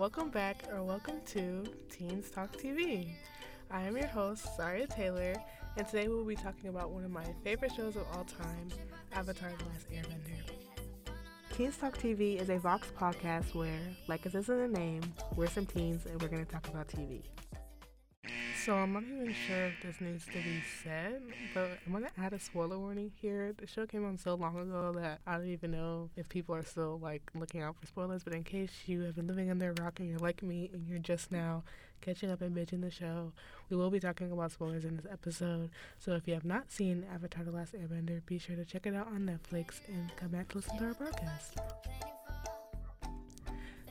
welcome back or welcome to Teens Talk TV. I am your host, Zaria Taylor, and today we'll be talking about one of my favorite shows of all time, Avatar The Last Airbender. Teens Talk TV is a Vox podcast where, like it says in the name, we're some teens and we're going to talk about TV. So I'm not even sure if this needs to be said, but I'm gonna add a spoiler warning here. The show came on so long ago that I don't even know if people are still like looking out for spoilers. But in case you have been living under a rock and you're like me and you're just now catching up and binging the show, we will be talking about spoilers in this episode. So if you have not seen Avatar: The Last Airbender, be sure to check it out on Netflix and come back to listen to our podcast.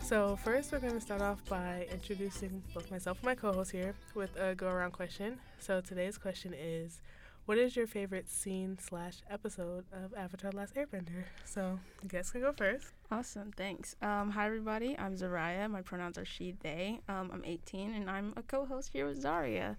So, first, we're going to start off by introducing both myself and my co host here with a go around question. So, today's question is What is your favorite scene slash episode of Avatar Last Airbender? So, I guess can go first. Awesome, thanks. Um, hi, everybody. I'm Zaria. My pronouns are she, they. Um, I'm 18, and I'm a co host here with Zaria.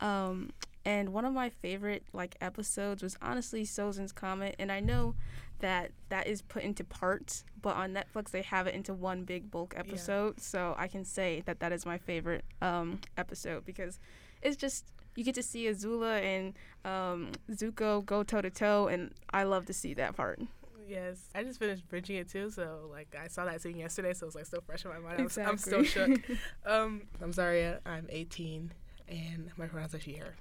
Um, and one of my favorite like episodes was honestly Sozin's Comet, and I know that that is put into parts, but on Netflix they have it into one big bulk episode. Yeah. So I can say that that is my favorite um, episode because it's just you get to see Azula and um, Zuko go toe to toe, and I love to see that part. Yes, I just finished bridging it too, so like I saw that scene yesterday, so it's like still fresh in my mind. Exactly. I'm, still shook. um, I'm sorry, I'm 18, and my pronouns are she her.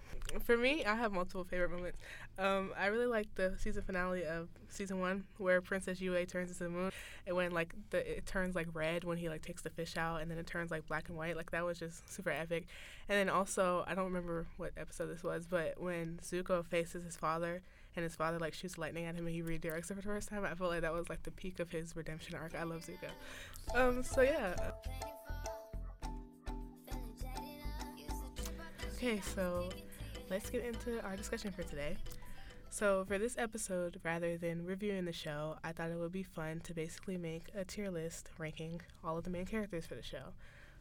For me, I have multiple favorite moments. Um, I really like the season finale of season one where Princess Yue turns into the moon. And when like the it turns like red when he like takes the fish out, and then it turns like black and white. Like that was just super epic. And then also, I don't remember what episode this was, but when Zuko faces his father and his father like shoots lightning at him and he redirects it for the first time, I felt like that was like the peak of his redemption arc. I love Zuko. Um, so yeah. Okay, so let's get into our discussion for today. So, for this episode, rather than reviewing the show, I thought it would be fun to basically make a tier list ranking all of the main characters for the show.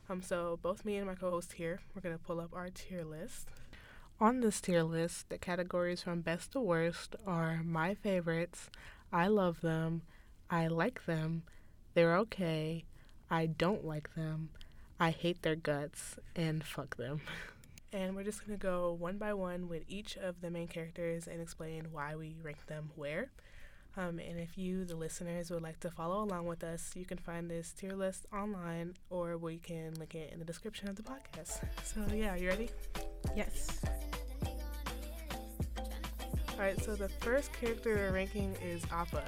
Um, so both me and my co-host here, we're gonna pull up our tier list. On this tier list, the categories from best to worst are my favorites, I love them, I like them, they're okay, I don't like them, I hate their guts, and fuck them. and we're just going to go one by one with each of the main characters and explain why we rank them where. Um, and if you, the listeners, would like to follow along with us, you can find this tier list online or we can link it in the description of the podcast. So, yeah, you ready? Yes. All right, so the first character we're ranking is Appa.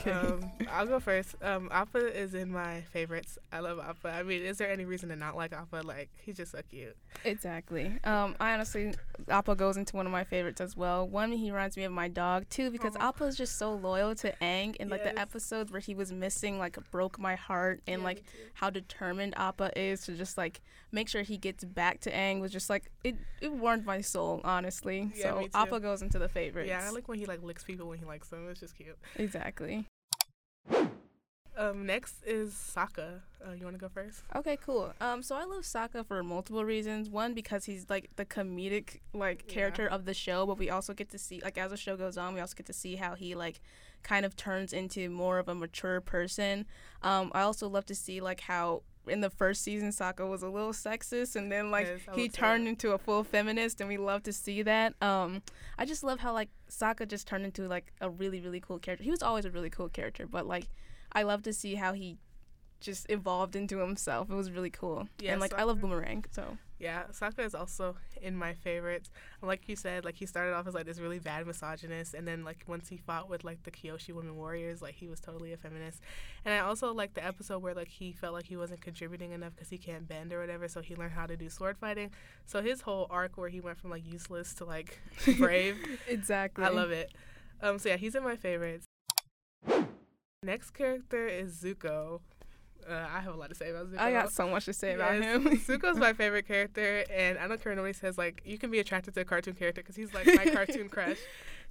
Okay. Um, I'll go first. Um, Appa is in my favorites. I love Appa. I mean, is there any reason to not like Appa? Like, he's just so cute. Exactly. Um, I honestly, Appa goes into one of my favorites as well. One, he reminds me of my dog. Two, because oh. Appa is just so loyal to Aang. And, like, yes. the episodes where he was missing, like, broke my heart. And, yeah, like, how determined Appa is to just, like, make sure he gets back to Aang was just, like, it, it warmed my soul, honestly. Yeah, so, Appa goes into the favorites. Yeah, I like when he, like, licks people when he likes them. It's just cute. Exactly. Um, next is Sokka. Uh, you want to go first? Okay, cool. Um, so I love Sokka for multiple reasons. One, because he's like the comedic like character yeah. of the show, but we also get to see like as the show goes on, we also get to see how he like kind of turns into more of a mature person. Um, I also love to see like how in the first season Sokka was a little sexist and then like yes, he turned into a full feminist and we love to see that. Um I just love how like Sokka just turned into like a really really cool character. He was always a really cool character, but like I love to see how he just evolved into himself. It was really cool. Yeah, and like Sokka, I love Boomerang, so yeah, Sokka is also in my favorites. Like you said, like he started off as like this really bad misogynist, and then like once he fought with like the Kyoshi women warriors, like he was totally a feminist. And I also like the episode where like he felt like he wasn't contributing enough because he can't bend or whatever, so he learned how to do sword fighting. So his whole arc where he went from like useless to like brave, exactly. I love it. Um, so yeah, he's in my favorites. Next character is Zuko. Uh, I have a lot to say about Zuko. I got so much to say about him. Zuko's my favorite character, and I don't care nobody says like you can be attracted to a cartoon character because he's like my cartoon crush.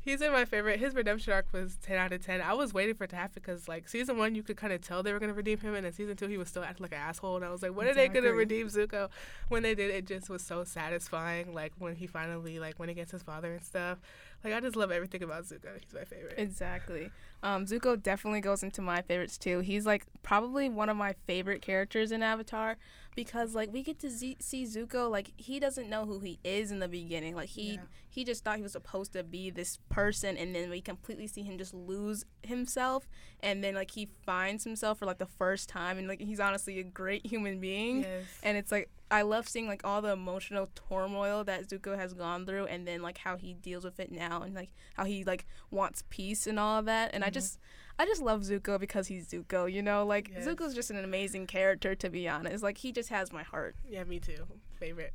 He's in my favorite. His redemption arc was ten out of ten. I was waiting for it to happen because like season one, you could kind of tell they were gonna redeem him, and then season two, he was still acting like an asshole. And I was like, when exactly. are they gonna redeem Zuko? When they did, it just was so satisfying. Like when he finally like went against his father and stuff. Like I just love everything about Zuko. He's my favorite. Exactly. Um, Zuko definitely goes into my favorites too. He's like probably one of my favorite characters in Avatar because like we get to z- see Zuko like he doesn't know who he is in the beginning. Like he Yeah. he just thought he was supposed to be this person and then we completely see him just lose himself and then like he finds himself for like the first time and like he's honestly a great human being. Yes. And it's like I love seeing like all the emotional turmoil that Zuko has gone through and then like how he deals with it now and like how he like wants peace and all of that. And I Mhm. just I just love Zuko because he's Zuko, you know? Like Yes. Zuko's just an amazing character to be honest. Like he just has my heart. Yeah, me too. Favorite.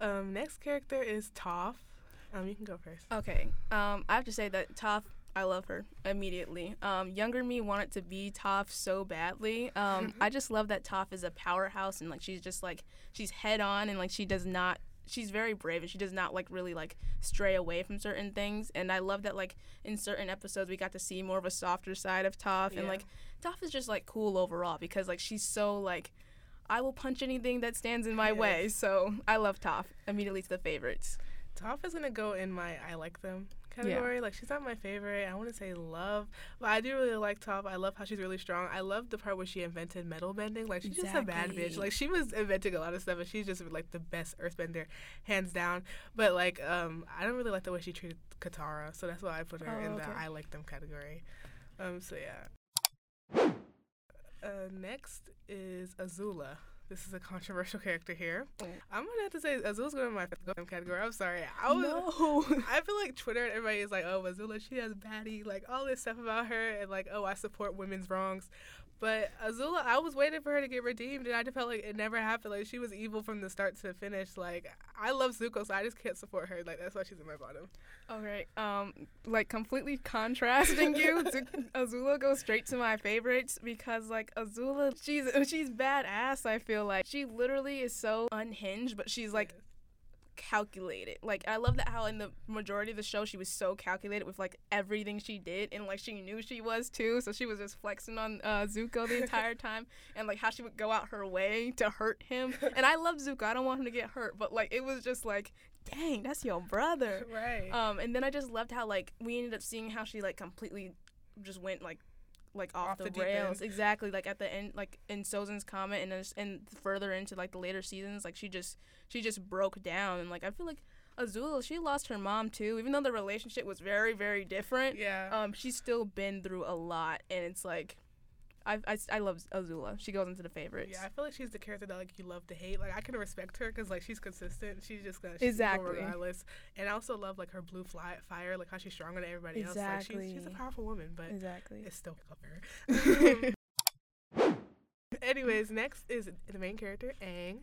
Um, next character is Toph. Um, you can go first. Okay. Um I have to say that Toph I love her immediately. Um, younger me wanted to be Toph so badly. Um, I just love that Toph is a powerhouse and like she's just like she's head on and like she does not she's very brave and she does not like really like stray away from certain things. And I love that like in certain episodes we got to see more of a softer side of Toph and Yeah. like Toph is just like cool overall because like she's so like I will punch anything that stands in my Yes. way. So I love Toph. Immediately to the favorites. Toph is gonna go in my I like them category. Like she's not my favorite. I want to say love, but I do really like Toph. I love how she's really strong. I love the part where she invented metal bending. Like she's just a bad bitch. Like she was inventing a lot of stuff, and she's just like the best earthbender, hands down. But like um, I don't really like the way she treated Katara, so that's why I put her Oh, in the. I like them category. Um, so yeah. Uh, next is Azula. This is a controversial character here. Oh. I'm gonna have to say Azula's going in my category. I'm sorry. I was, no. I feel like Twitter and everybody is like, oh, Azula, she has baddie, like all this stuff about her, and like, oh, I support women's wrongs. But Azula, I was waiting for her to get redeemed, and I just felt like it never happened. Like she was evil from the start to the finish. Like I love Zuko, so I just can't support her. Like that's why she's in my bottom. Okay, um, like completely contrasting you, Azula goes straight to my favorites because like Azula, she's she's badass. I feel like she literally is so unhinged, but she's like calculated. Like I love that how in the majority of the show she was so calculated with like everything she did and like she knew she was too. So she was just flexing on uh, Zuko the entire time and like how she would go out her way to hurt him. And I love Zuko. I don't want him to get hurt, but like it was just like, dang, that's your brother. right. Um, and then I just loved how like we ended up seeing how she like completely just went like like off, Off the, the rails exactly like at the end like in Sozin's Comet and and further into like the later seasons like she just she just broke down and like I feel like Azula she lost her mom too even though the relationship was very very different yeah. um she's still been through a lot and it's like I, I, I love Azula she goes into the favorites yeah, I feel like she's the character that like you love to hate. Like I can respect her because like she's consistent. She's just gonna she's Exactly. regardless. And I also love like her blue fly, fire, like how she's stronger than everybody else. Like she's, she's a powerful woman, but exactly it's still her. Anyways, next is the main character, Aang.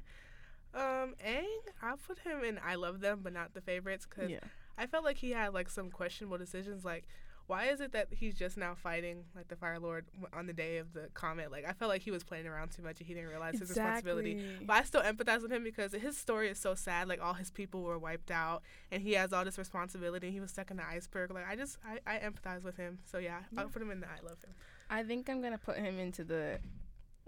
Um, Aang, I put him in I love them, but not the favorites, because yeah I felt like he had like some questionable decisions. Like, why is it that he's just now fighting like the Fire Lord on the day of the comet? Like, I felt like he was playing around too much and he didn't realize his responsibility. But I still empathize with him because his story is so sad. Like all his people were wiped out, and he has all this responsibility. And he was stuck in the iceberg. Like I just, I, I empathize with him. So yeah, I'll put him in the I love him. I think I'm gonna put him into the.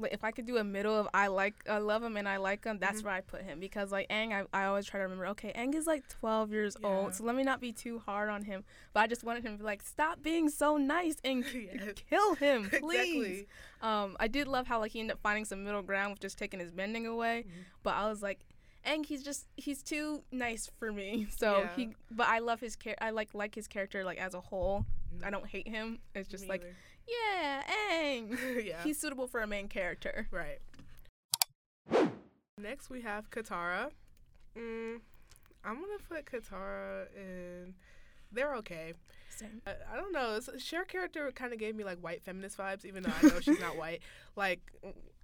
Like, if I could do a middle of I like I love him and I like him, that's Mhm. where I put him because like Aang, I, I always try to remember. Okay, Aang is like 12 years Yeah. old, so let me not be too hard on him. But I just wanted him to be like, stop being so nice and Yes. kill him, please. exactly. Um, I did love how like he ended up finding some middle ground with just taking his bending away. Mhm. But I was like, Aang, he's just he's too nice for me. So Yeah. he, but I love his char- I like like his character like as a whole. I don't hate him. It's just Me like, yeah, Aang. yeah, He's suitable for a main character. right. Next we have Katara. Mm, I'm gonna put Katara in. They're okay. Same. I, I don't know. Cher character kind of gave me like white feminist vibes, even though I know she's not white. Like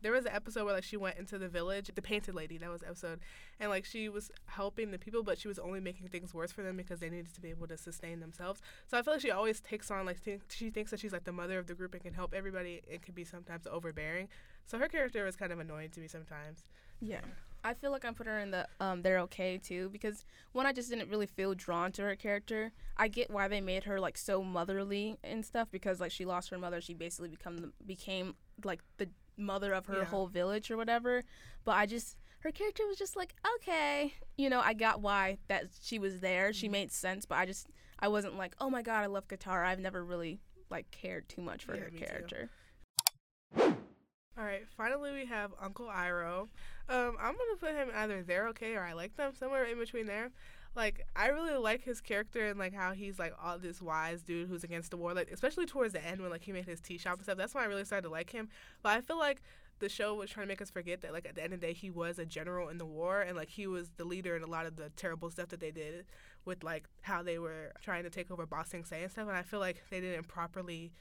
there was an episode where like she went into the village, the painted lady. That was the episode, and like she was helping the people, but she was only making things worse for them because they needed to be able to sustain themselves. So I feel like she always takes on like think, she thinks that she's like the mother of the group and can help everybody. It can be sometimes overbearing. So her character was kind of annoying to me sometimes. Yeah. I feel like I put her in the um they're okay too because one I just didn't really feel drawn to her character. I get why they made her like so motherly and stuff because like she lost her mother, she basically become the, became like the mother of her Yeah. whole village or whatever. But I just her character was just like okay, you know, I got why that she was there. She made sense, but I just I wasn't like oh my god, I love Katara. I've never really like cared too much for Yeah, her character." too. All right, finally we have Uncle Iroh. Um, I'm gonna put him either they're okay or I like them somewhere in between there. Like I really like his character and like how he's like all this wise dude who's against the war. Like especially towards the end when like he made his tea shop and stuff. That's when I really started to like him. But I feel like the show was trying to make us forget that like at the end of the day he was a general in the war and like he was the leader in a lot of the terrible stuff that they did with like how they were trying to take over Ba Sing Se and stuff. And I feel like they didn't properly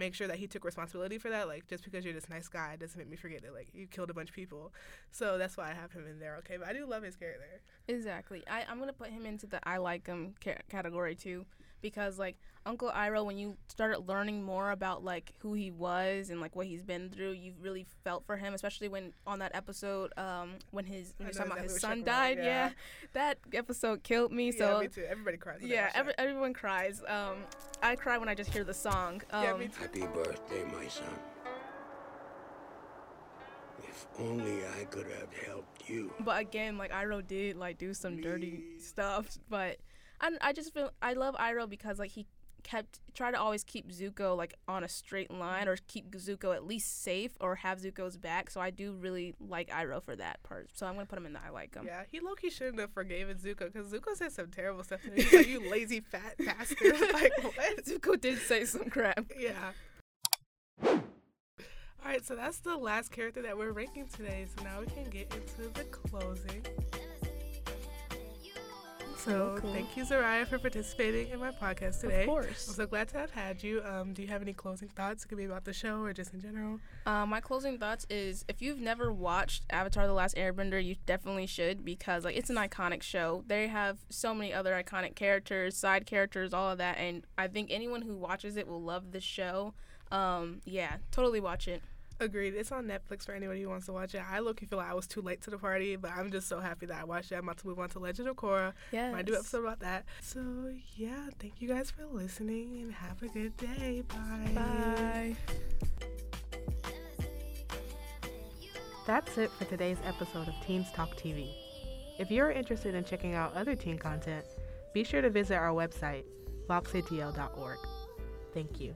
make sure that he took responsibility for that. Like just because you're this nice guy doesn't make me forget that like you killed a bunch of people. So that's why I have him in there. Okay, but I do love his character. Exactly. I, I'm gonna put him into the I like him ca- category too, because like Uncle Iroh, when you started learning more about like who he was and like what he's been through, you really felt for him, especially when on that episode, um, when his when I he was talking about his son died. Yeah. yeah. that episode killed me. yeah, So me too. Everybody cries. yeah, every, everyone cries. Um, I cry when I just hear the song. Um, yeah, me too. Happy birthday, my son. If only I could have helped you. But again, like Iroh did like do some dirty stuff, but I, I just feel I love Iroh because like he kept try to always keep Zuko like on a straight line or keep Zuko at least safe or have Zuko's back. So I do really like Iroh for that part. So I'm gonna put him in the I like him. Yeah, he low key shouldn't have forgiven Zuko because Zuko said some terrible stuff. To him. He's like, "You lazy fat bastard!" like what? Zuko did say some crap. Yeah. All right, so that's the last character that we're ranking today. So now we can get into the closing. So cool. thank you, Zaraya, for participating in my podcast today. Of course. I'm so glad to have had you. Um, do you have any closing thoughts? It could be about the show or just in general. Uh, my closing thoughts is if you've never watched Avatar: The Last Airbender, you definitely should because like it's an iconic show. They have so many other iconic characters, side characters, all of that, and I think anyone who watches it will love the show. Um, yeah, totally watch it. Agreed. It's on Netflix for anybody who wants to watch it. I look feel like I was too late to the party, but I'm just so happy that I watched it. I'm about to move on to Legend of Korra. Yeah. My new episode about that. So yeah, thank you guys for listening and have a good day. Bye. Bye. That's it for today's episode of Teens Talk TV. If you're interested in checking out other teen content, be sure to visit our website, voxatl.org. Thank you.